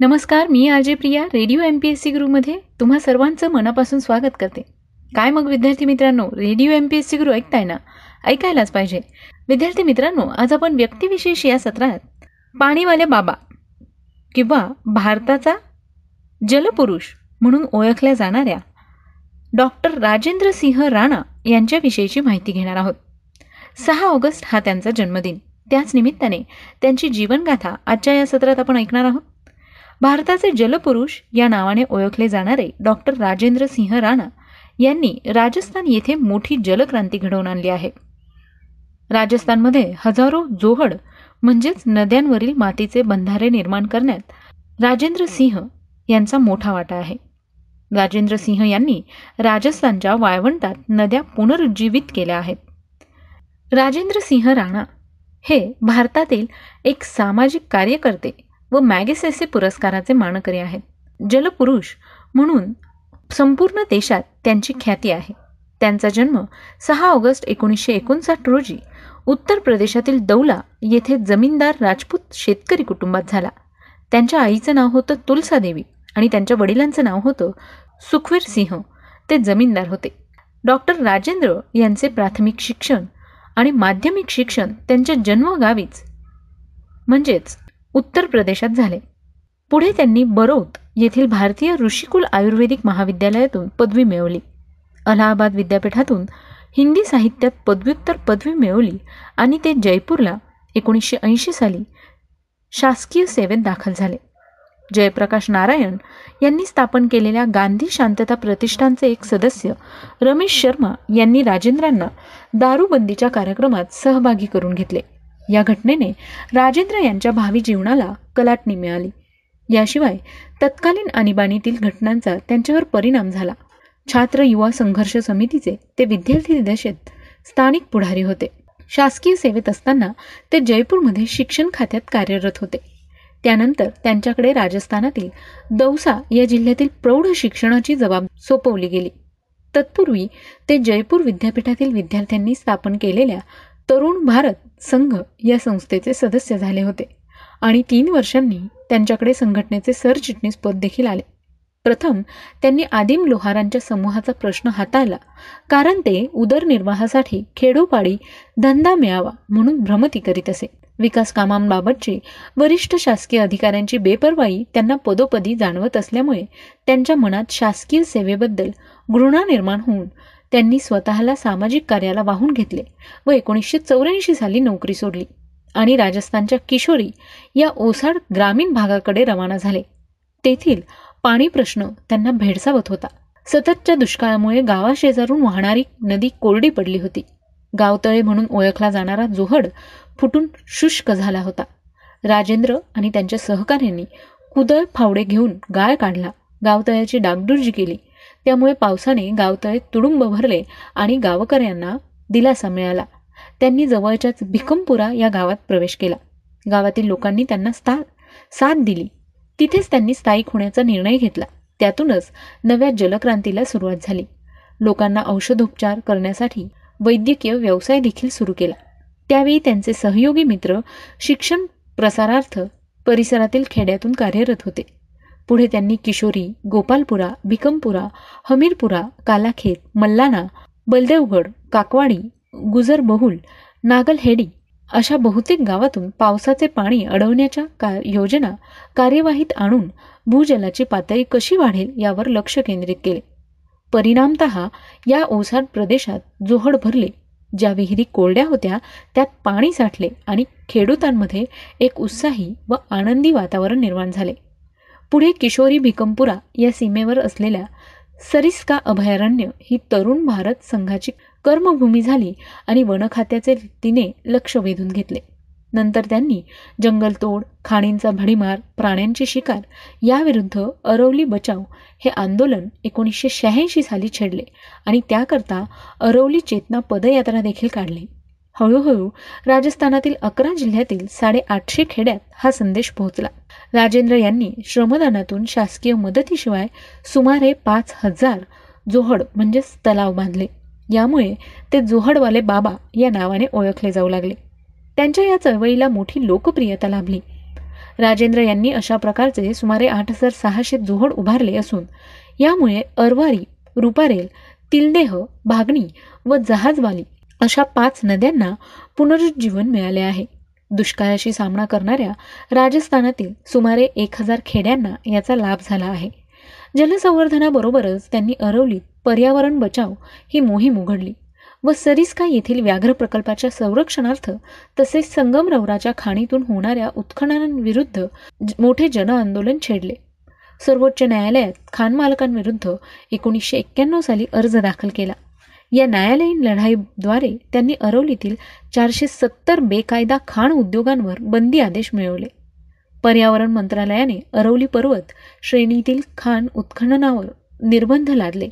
नमस्कार मी RJ Priya radio M P S C ग्रुपमध्ये तुम्हा सर्वांचं मनापासून स्वागत करते. काय मग विद्यार्थी मित्रांनो radio M P S C Guru ऐकताय ना? ऐकायलाच पाहिजे. विद्यार्थी मित्रांनो आज आपण व्यक्तिविशेष या सत्रात पाणीवाले बाबा किंवा भारताचा जलपुरुष म्हणून ओळखल्या जाणाऱ्या डॉक्टर राजेंद्र सिंह राणा यांच्याविषयीची माहिती घेणार आहोत. सहा ऑगस्ट हा त्यांचा जन्मदिन. त्याच निमित्ताने त्यांची जीवनगाथा आजच्या या सत्रात आपण ऐकणार आहोत. भारताचे जलपुरुष या नावाने ओळखले जाणारे डॉक्टर राजेंद्र सिंह राणा यांनी राजस्थान येथे मोठी जलक्रांती घडवून आणली आहे. राजस्थानमध्ये हजारो जोहड म्हणजेच नद्यांवरील मातीचे बंधारे निर्माण करण्यात राजेंद्र सिंह यांचा मोठा वाटा आहे. राजेंद्र सिंह यांनी राजस्थानच्या वाळवंटात नद्या पुनरुज्जीवित केल्या आहेत. राजेंद्र सिंह राणा हे भारतातील एक सामाजिक कार्यकर्ते व मॅगेसेसे पुरस्काराचे मानकरी आहेत. जलपुरुष म्हणून संपूर्ण देशात त्यांची ख्याती आहे. त्यांचा जन्म सहा ऑगस्ट एकोणीसशे एकोणसाठ रोजी उत्तर प्रदेशातील दौला येथे जमीनदार राजपूत शेतकरी कुटुंबात झाला. त्यांच्या आईचं नाव होतं तुलसा देवी आणि त्यांच्या वडिलांचं नाव होतं सुखवीर सिंह. ते जमीनदार होते. डॉक्टर राजेंद्र यांचे प्राथमिक शिक्षण आणि माध्यमिक शिक्षण त्यांच्या जन्मगावीच म्हणजेच उत्तर प्रदेशात झाले. पुढे त्यांनी बरौत येथील भारतीय ऋषिकुल आयुर्वेदिक महाविद्यालयातून पदवी मिळवली. अलाहाबाद विद्यापीठातून हिंदी साहित्यात पदव्युत्तर पदवी मिळवली आणि ते जयपूरला एकोणीसशे ऐंशी साली शासकीय सेवेत दाखल झाले. जयप्रकाश नारायण यांनी स्थापन केलेल्या गांधी शांतता प्रतिष्ठानचे एक सदस्य रमेश शर्मा यांनी राजेंद्रांना दारूबंदीच्या कार्यक्रमात सहभागी करून घेतले. या घटनेने राजेंद्र यांच्या भावी जीवनाला कलाटणी मिळाली. याशिवाय तत्कालीन आणीबाणीतील घटनांचा त्यांच्यावर परिणाम झाला. छात्र युवा संघर्ष समितीचे ते विद्यार्थी दशेत स्थानिक पुढारी होते. शासकीय सेवेत असताना ते जयपूरमध्ये शिक्षण खात्यात कार्यरत होते. त्यानंतर त्यांच्याकडे राजस्थानातील दौसा या जिल्ह्यातील प्रौढ शिक्षणाची जबाब सोपवली गेली. तत्पूर्वी ते जयपूर विद्यापीठातील विद्यार्थ्यांनी स्थापन केलेल्या तरुण भारत संघ या संस्थेचे सदस्य झाले होते. आणि तीन वर्षांनी त्यांच्याकडे संघटनेचे सरचिटणीस पद देखील आले. प्रथम त्यांनी आदिम लोहारांच्या समूहाचा प्रश्न हाताळला कारण ते उदरनिर्वाहासाठी खेडोपाडी धंदा मिळावा म्हणून भ्रमती करीत असे. विकास कामांबाबतची वरिष्ठ शासकीय अधिकाऱ्यांची बेपरवाई त्यांना पदोपदी जाणवत असल्यामुळे त्यांच्या मनात शासकीय सेवेबद्दल घृणा निर्माण होऊन त्यांनी स्वतःला सामाजिक कार्याला वाहून घेतले व एकोणीसशे चौऱ्याऐंशी साली नोकरी सोडली आणि राजस्थानच्या किशोरी या ओसाड ग्रामीण भागाकडे रवाना झाले. तेथील पाणी प्रश्न त्यांना भेडसावत होता. सततच्या दुष्काळामुळे गावाशेजारून वाहणारी नदी कोरडी पडली होती. गावतळे म्हणून ओळखला जाणारा जोहड फुटून शुष्क झाला होता. राजेंद्र आणि त्यांच्या सहकाऱ्यांनी कुदळ फावडे घेऊन गाळ काढला. गावतळ्याची डागडुजी केली. त्यामुळे पावसाने गावतळे तुडुंब भरले आणि गावकऱ्यांना दिलासा मिळाला. त्यांनी जवळच्याच भिकमपुरा या गावात प्रवेश केला. गावातील लोकांनी त्यांना स्था साथ दिली. तिथेच त्यांनी स्थायिक होण्याचा निर्णय घेतला. त्यातूनच नव्या जलक्रांतीला सुरुवात झाली. लोकांना औषधोपचार करण्यासाठी वैद्यकीय व्यवसाय देखील सुरू केला. त्यावेळी त्यांचे सहयोगी मित्र शिक्षण प्रसारार्थ परिसरातील खेड्यातून कार्यरत होते. पुढे त्यांनी किशोरी गोपालपुरा भिकमपुरा हमीरपुरा कालाखेत मल्लाना बलदेवगड काकवाडी गुजर बहुल नागलहेडी अशा बहुतेक गावातून पावसाचे पाणी अडवण्याच्या का योजना कार्यवाहीत आणून भूजलाची पातळी कशी वाढेल यावर लक्ष केंद्रित केले. परिणामत या ओसाड प्रदेशात जोहड भरले. ज्या विहिरी कोरड्या होत्या त्यात पाणी साठले आणि खेडूतांमध्ये एक उत्साही व आनंदी वातावरण निर्माण झाले. पुढे किशोरी भिकमपुरा या सीमेवर असलेल्या सरिस्का अभयारण्य ही तरुण भारत संघाची कर्मभूमी झाली आणि वनखात्याचे तिने लक्ष वेधून घेतले. नंतर त्यांनी जंगलतोड खाणींचा भडीमार प्राण्यांची शिकार याविरुद्ध अरवली बचाव हे आंदोलन एकोणीसशे शहाऐंशी साली छेडले आणि त्याकरता अरवली चेतना पदयात्रा देखील काढली. हळूहळू राजस्थानातील अकरा जिल्ह्यातील साडेआठशे खेड्यात हा संदेश पोहोचला. राजेंद्र यांनी श्रमदानातून शासकीय मदतीशिवाय सुमारे पाच हजार जोहड म्हणजेच तलाव बांधले. यामुळे ते जोहडवाले बाबा या नावाने ओळखले जाऊ लागले. त्यांच्या या चळवळीला मोठी लोकप्रियता लाभली. राजेंद्र यांनी अशा प्रकारचे सुमारे आठ हजार सहाशे जोहड उभारले असून यामुळे अरवारी रुपारेल तिलदेह भागणी व जहाजवाली अशा पाच नद्यांना पुनरुज्जीवन मिळाले आहे. दुष्काळाशी सामना करणाऱ्या राजस्थानातील सुमारे एक हजार खेड्यांना याचा लाभ झाला आहे. जलसंवर्धनाबरोबरच त्यांनी अरवलीत पर्यावरण बचाव ही मोहीम उघडली व सरिस्का येथील व्याघ्र प्रकल्पाच्या संरक्षणार्थ तसेच संगमरवराच्या खाणीतून होणाऱ्या उत्खननांविरुद्ध मोठे जनआंदोलन छेडले. सर्वोच्च न्यायालयात खानमालकांविरुद्ध एकोणीसशे एक्क्याण्णव साली अर्ज दाखल केला. या न्यायालयीन लढाईद्वारे त्यांनी अरवलीतील चारशे सत्तर बेकायदा खाण उद्योगांवर बंदी आदेश मिळवले. पर्यावरण मंत्रालयाने अरवली पर्वत श्रेणीतील खाण उत्खननावर निर्बंध लादले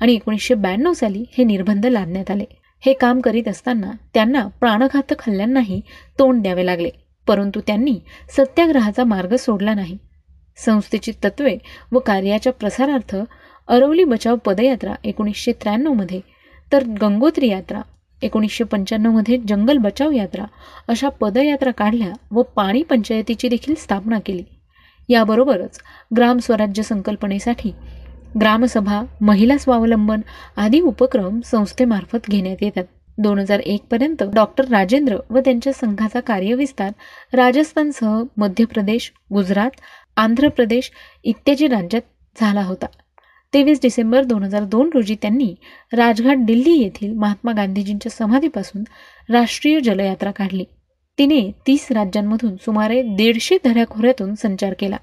आणि एकोणीसशे ब्याण्णव साली हे निर्बंध लादण्यात आले. हे काम करीत असताना त्यांना प्राणघातक हल्ल्यांनाही तोंड द्यावे लागले परंतु त्यांनी सत्याग्रहाचा मार्ग सोडला नाही. संस्थेची तत्वे व कार्याच्या प्रसारार्थ अरवली बचाव पदयात्रा एकोणीसशे त्र्याण्णवमध्ये तर गंगोत्री यात्रा एकोणीसशे पंच्याण्णवमध्ये जंगल बचाव यात्रा अशा पदयात्रा काढल्या व पाणी पंचायतीची देखील स्थापना केली. याबरोबरच ग्राम स्वराज्य संकल्पनेसाठी ग्रामसभा महिला स्वावलंबन आदी उपक्रम संस्थेमार्फत घेण्यात येतात. दोन हजार एकपर्यंत डॉक्टर राजेंद्र व त्यांच्या संघाचा कार्यविस्तार राजस्थानसह मध्य प्रदेश गुजरात आंध्र प्रदेश इत्यादी राज्यात झाला होता. तेवीस डिसेंबर दोन हजार दोन रोजी त्यांनी राजघाट दिल्ली येथील महात्मा गांधीजींच्या समाधीपासून राष्ट्रीय जलयात्रा काढली. तिने तीस राज्यांमधून सुमारे दीडशे दऱ्याखोऱ्यातून संचार केला.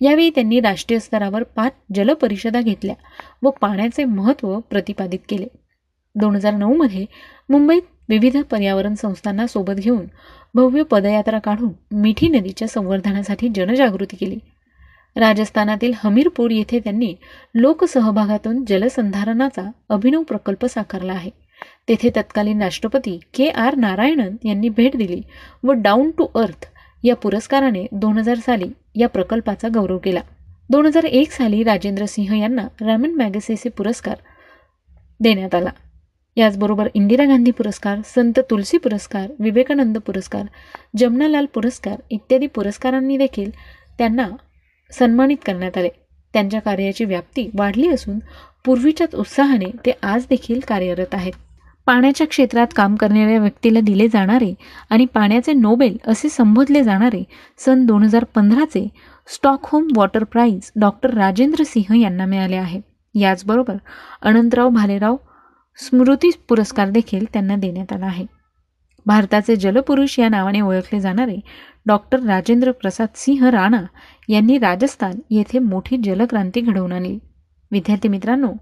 यावेळी त्यांनी राष्ट्रीय स्तरावर पाच जलपरिषदा घेतल्या व पाण्याचे महत्त्व प्रतिपादित केले. दोन हजार नऊमध्ये मुंबईत विविध पर्यावरण संस्थांना सोबत घेऊन भव्य पदयात्रा काढून मिठी नदीच्या संवर्धनासाठी जनजागृती केली. राजस्थानातील हमीरपूर येथे त्यांनी लोकसहभागातून जलसंधारणाचा अभिनव प्रकल्प साकारला आहे. तेथे तत्कालीन राष्ट्रपती के आर नारायणन यांनी भेट दिली व डाऊन टू अर्थ या पुरस्काराने दोन हजार साली या प्रकल्पाचा गौरव केला. दोन हजार एक साली राजेंद्र सिंह यांना रॅमन मॅगसेसे पुरस्कार देण्यात आला. याचबरोबर इंदिरा गांधी पुरस्कार संत तुलसी पुरस्कार विवेकानंद पुरस्कार जमनालाल पुरस्कार इत्यादी पुरस्कारांनी देखील त्यांना सन्मानित करण्यात आले. त्यांच्या कार्याची व्याप्ती वाढली असून पूर्वीच्याच उत्साहाने ते आज देखील कार्यरत आहेत. पाण्याच्या क्षेत्रात काम करणाऱ्या व्यक्तीला दिले जाणारे आणि पाण्याचे नोबेल असे संबोधले जाणारे सन दोन हजार पंधराचे Stockholm water prize doctor Rajendra Singh यांना मिळाले आहे. याचबरोबर अनंतराव भालेराव स्मृती पुरस्कार देखील त्यांना देण्यात आला आहे. भारताचे जलपुरुष या नावाने ओळखले जाणारे डॉक्टर राजेंद्र प्रसाद सिंह राणा यांनी राजस्थान येथे मोठी जलक्रांती घडवून आणली. विद्यार्थी मित्रांनो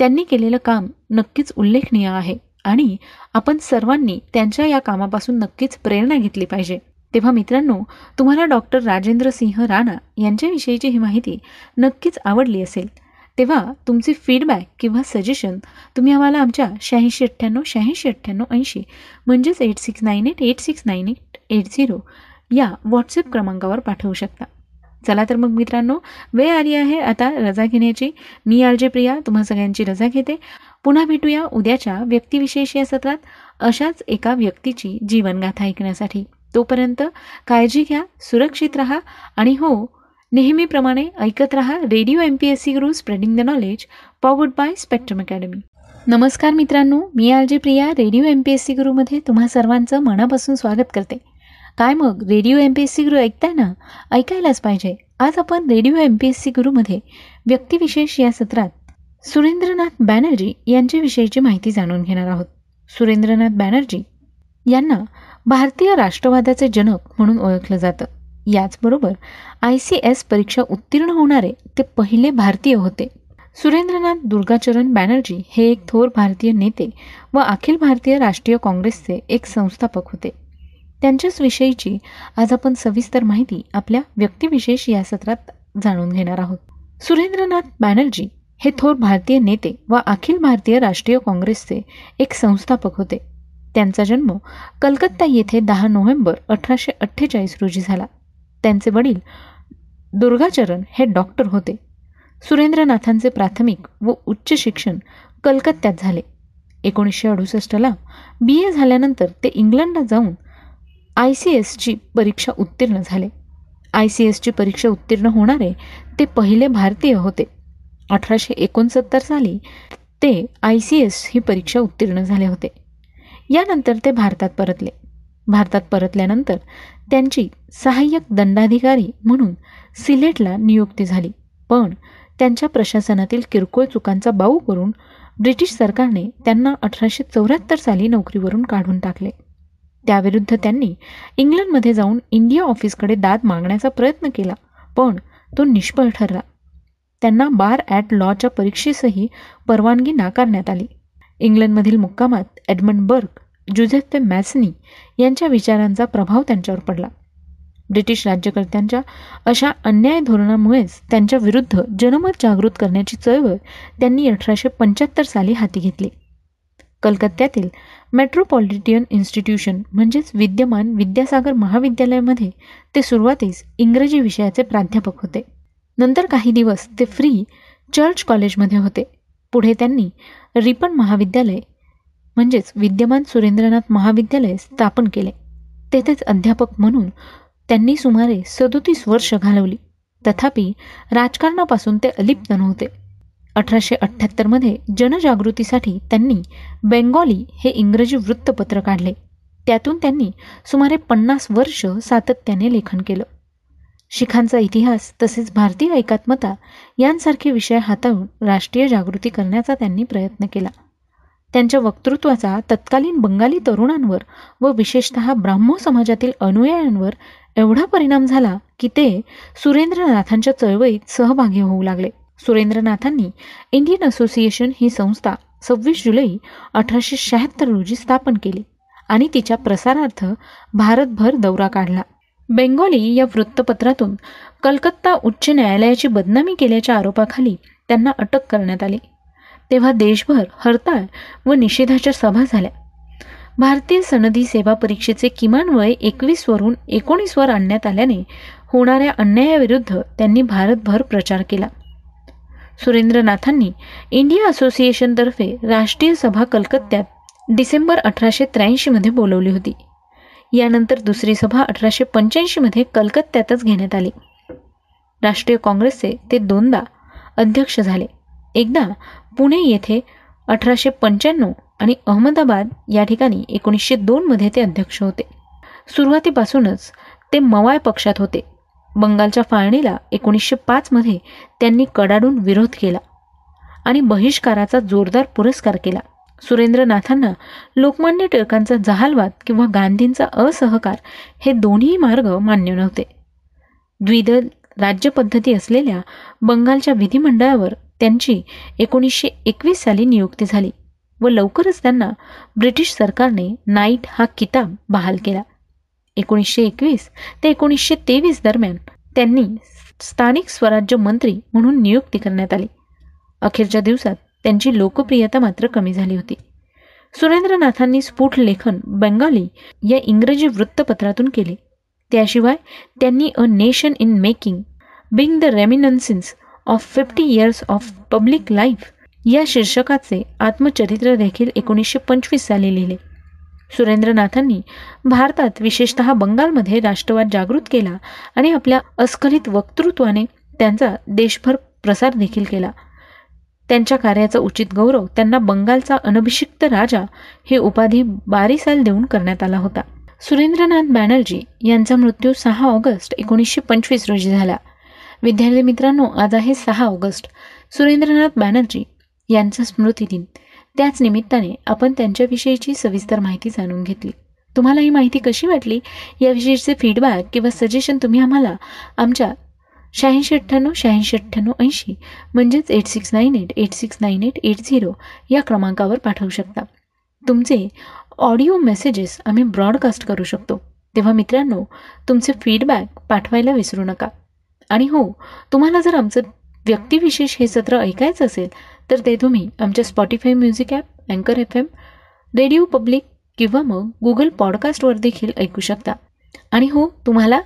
त्यांनी केलेलं काम नक्कीच उल्लेखनीय आहे आणि आपण सर्वांनी त्यांच्या या कामापासून नक्कीच प्रेरणा घेतली पाहिजे. तेव्हा मित्रांनो तुम्हाला डॉक्टर राजेंद्र सिंह राणा यांच्याविषयीची ही माहिती नक्कीच आवडली असेल. तेव्हा तुमचे फीडबॅक किंवा सजेशन तुम्ही आम्हाला आमच्या शहाऐंशी अठ्ठ्याण्णव शहाऐंशी अठ्ठ्याण्णव ऐंशी म्हणजेच eight six nine eight eight six nine eight eight zero या व्हॉट्सअप क्रमांकावर पाठवू शकता. चला तर मग मित्रांनो वेळ आली आहे आता रजा घेण्याची. मी आरजे प्रिया तुम्हा सगळ्यांची रजा घेते. पुन्हा भेटूया उद्याच्या व्यक्तिविशेष या सत्रात. अशाच एका व्यक्तीची जीवनगाथा ऐकण्यासाठी. तोपर्यंत काळजी घ्या सुरक्षित राहा आणि हो नेहमीप्रमाणे ऐकत रहा radio M P S C Guru spreading the knowledge powered by Spectrum Academy नमस्कार मित्रांनो मी RJ Priya radio M P S C गुरुमध्ये तुम्हा सर्वांचं मनापासून स्वागत करते. काय मग? Radio M P S C Guru ऐकताय ना? ऐकायलाच पाहिजे. आज आपण radio M P S C गुरुमध्ये व्यक्तिविशेष या सत्रात सुरेंद्रनाथ बॅनर्जी यांच्याविषयीची माहिती जाणून घेणार आहोत. सुरेंद्रनाथ बॅनर्जी यांना भारतीय राष्ट्रवादाचे जनक म्हणून ओळखलं जातं. याचबरोबर आय सी एस परीक्षा उत्तीर्ण होणारे ते पहिले भारतीय होते. सुरेंद्रनाथ दुर्गाचरण बॅनर्जी हे एक थोर भारतीय नेते व अखिल भारतीय राष्ट्रीय काँग्रेसचे एक संस्थापक होते. त्यांच्याच विषयीची आज आपण सविस्तर माहिती आपल्या व्यक्तिविशेष या सत्रात जाणून घेणार आहोत. सुरेंद्रनाथ बॅनर्जी हे थोर भारतीय नेते व अखिल भारतीय राष्ट्रीय काँग्रेसचे एक संस्थापक होते. त्यांचा जन्म कलकत्ता येथे दहा नोव्हेंबर अठराशे अठ्ठेचाळीस रोजी झाला. त्यांचे वडील दुर्गाचरण हे डॉक्टर होते. सुरेंद्रनाथांचे प्राथमिक व उच्च शिक्षण कलकत्त्यात झाले. एकोणीसशे अडुसष्टला बी ए झाल्यानंतर ते इंग्लंडला जाऊन आय सी एसची परीक्षा उत्तीर्ण झाले. आय सी एसची परीक्षा उत्तीर्ण होणारे ते पहिले भारतीय होते. अठराशे एकोणसत्तर साली ते आय सी एस ही परीक्षा उत्तीर्ण झाले होते. यानंतर ते भारतात परतले. भारतात परतल्यानंतर त्यांची सहाय्यक दंडाधिकारी म्हणून सिलेटला नियुक्ती झाली. पण त्यांच्या प्रशासनातील किरकोळ चुकांचा बाऊ करून ब्रिटिश सरकारने त्यांना अठराशे चौऱ्याहत्तर साली नोकरीवरून काढून टाकले. त्याविरुद्ध त्यांनी इंग्लंडमध्ये जाऊन इंडिया ऑफिसकडे दाद मागण्याचा प्रयत्न केला पण तो निष्फळ ठरला. त्यांना बार ॲट लॉच्या परीक्षेसही परवानगी नाकारण्यात आली. इंग्लंडमधील मुक्कामात एडमंड बर्ग जुझेफे मॅसनी यांच्या विचारांचा प्रभाव त्यांच्यावर पडला. ब्रिटिश राज्यकर्त्यांच्या अशा अन्याय धोरणामुळेच त्यांच्या विरुद्ध जनमत जागृत करण्याची चळवळ त्यांनी अठराशे पंच्याहत्तर साली हाती घेतली. कलकत्त्यातील मेट्रोपॉलिटियन इन्स्टिट्यूशन म्हणजेच विद्यमान विद्यासागर महाविद्यालयामध्ये ते सुरुवातीस इंग्रजी विषयाचे प्राध्यापक होते. नंतर काही दिवस ते फ्री चर्च कॉलेजमध्ये होते. पुढे त्यांनी रिपन महाविद्यालय म्हणजेच विद्यमान सुरेंद्रनाथ महाविद्यालय स्थापन केले. तेथेच अध्यापक म्हणून त्यांनी सुमारे सदोतीस वर्ष घालवली. तथापि राजकारणापासून ते अलिप्त नव्हते. अठराशे अठ्ठ्याहत्तरमध्ये जनजागृतीसाठी त्यांनी बेंगॉली हे इंग्रजी वृत्तपत्र काढले. त्यातून त्यांनी सुमारे पन्नास वर्ष सातत्याने लेखन केलं. शिखांचा इतिहास तसेच भारतीय एकात्मता यांसारखे विषय हाताळून राष्ट्रीय जागृती करण्याचा त्यांनी प्रयत्न केला. त्यांच्या वक्तृत्वाचा तत्कालीन बंगाली तरुणांवर व विशेषतः ब्राह्मो समाजातील अनुयायांवर एवढा परिणाम झाला की ते सुरेंद्रनाथांच्या चळवळीत सहभागी होऊ लागले. सुरेंद्रनाथांनी इंडियन असोसिएशन ही संस्था सव्वीस जुलै अठराशे शहात्तर रोजी स्थापन केली आणि तिच्या प्रसारार्थ भारतभर दौरा काढला. बेंगॉली या वृत्तपत्रातून कलकत्ता उच्च न्यायालयाची बदनामी केल्याच्या आरोपाखाली त्यांना अटक करण्यात आली. तेव्हा देशभर हरताळ व निषेधाच्या सभा झाल्या. भारतीय सनदी सेवा परीक्षेचे किमान वय एकवीसवरून एकोणीसवर आणण्यात आल्याने होणाऱ्या अन्यायाविरुद्ध त्यांनी भारतभर प्रचार केला. सुरेंद्रनाथांनी इंडिया असोसिएशनतर्फे राष्ट्रीय सभा कलकत्त्यात डिसेंबर अठराशे त्र्याऐंशीमध्ये बोलवली होती. यानंतर दुसरी सभा अठराशे पंच्याऐंशीमध्ये कलकत्त्यातच घेण्यात आली. राष्ट्रीय काँग्रेसचे ते दोनदा अध्यक्ष झाले. एकदा पुणे येथे अठराशे पंच्याण्णव आणि अहमदाबाद या ठिकाणी एकोणीसशे दोनमध्ये ते अध्यक्ष होते. सुरुवातीपासूनच ते मवाळ पक्षात होते. बंगालच्या फाळणीला एकोणीसशे पाचमध्ये त्यांनी कडाडून विरोध केला आणि बहिष्काराचा जोरदार पुरस्कार केला. सुरेंद्रनाथांना लोकमान्य टिळकांचा जहालवाद किंवा गांधींचा असहकार हे दोन्ही मार्ग मान्य नव्हते. द्विदल राज्यपद्धती असलेल्या बंगालच्या विधिमंडळावर त्यांची एकोणीसशे एकवीस साली नियुक्ती झाली व लवकरच त्यांना ब्रिटिश सरकारने नाईट हा किताब बहाल केला. एकोणीसशे एकवीस ते एकोणीसशे तेवीस दरम्यान त्यांनी स्थानिक स्वराज्य मंत्री म्हणून नियुक्ती करण्यात आली. अखेरच्या दिवसात त्यांची लोकप्रियता मात्र कमी झाली होती. सुरेंद्रनाथांनी स्फुट लेखन बंगाली या इंग्रजी वृत्तपत्रातून केले. त्याशिवाय त्यांनी a nation in making being the reminiscences of fifty years of public life या शीर्षकाचे आत्मचरित्र देखील एकोणीसशे पंचवीस साली लिहिले. सुरेंद्रनाथांनी भारतात विशेषतः बंगालमध्ये राष्ट्रवाद जागृत केला आणि आपल्या अस्खलित वक्तृत्वाने त्यांचा देशभर प्रसार देखील केला. त्यांच्या कार्याचा उचित गौरव त्यांना बंगालचा अनभिषिक्त राजा हे उपाधी बारीसाल देऊन करण्यात आला होता. सुरेंद्रनाथ बॅनर्जी यांचा मृत्यू सहा ऑगस्ट एकोणीसशे पंचवीस रोजी झाला. विद्यार्थी मित्रांनो आज आहे सहा ऑगस्ट. सुरेंद्रनाथ बॅनर्जी यांचा स्मृतिदिन. त्याच निमित्ताने आपण त्यांच्याविषयीची सविस्तर माहिती जाणून घेतली. तुम्हाला ही माहिती कशी वाटली? याविषयीचे फीडबॅक किंवा सजेशन तुम्ही आम्हाला आमच्या शहाऐंशी अठ्ठ्याण्णव शहाऐंशी अठ्ठ्याण्णव ऐंशी म्हणजेच eight six nine eight eight six nine eight eight zero या क्रमांकावर पाठवू शकता. तुमचे ऑडिओ मेसेजेस आम्ही ब्रॉडकास्ट करू शकतो. तेव्हा मित्रांनो तुमचे फीडबॅक पाठवायला विसरू नका. आणि हो तुम्हाला जर आमचं व्यक्तिविशेष हे सत्र ऐकायचं असेल तर ते तुम्ही आमच्या स्पॉटीफाय म्युझिक ॲप अँकर एफ एम रेडिओ पब्लिक किंवा मग गुगल पॉडकास्टवर देखील ऐकू शकता. आणि हो तुम्हाला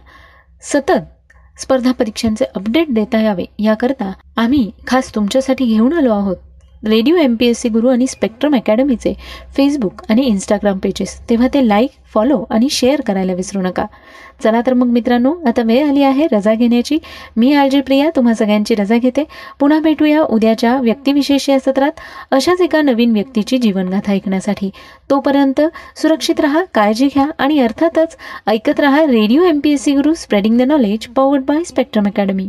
सतत स्पर्धा परीक्षांचे अपडेट देता यावे याकरता आम्ही खास तुमच्यासाठी घेऊन आलो आहोत. Radio M P S C Guru आणि स्पेक्ट्रम अकॅडमीचे फेसबुक आणि इंस्टाग्राम पेजेस तेव्हा ते लाईक फॉलो आणि शेअर करायला विसरू नका. चला तर मग मित्रांनो आता वेळ आली आहे रजा घेण्याची. मी आलजी प्रिया तुम्हा सगळ्यांची रजा घेते. पुन्हा भेटूया उद्याच्या व्यक्तिविशेष या सत्रात. अशाच एका नवीन व्यक्तीची जीवनगाथा ऐकण्यासाठी. तोपर्यंत सुरक्षित राहा काळजी घ्या आणि अर्थातच ऐकत राहा radio M P S C Guru spreading the knowledge powered by Spectrum Academy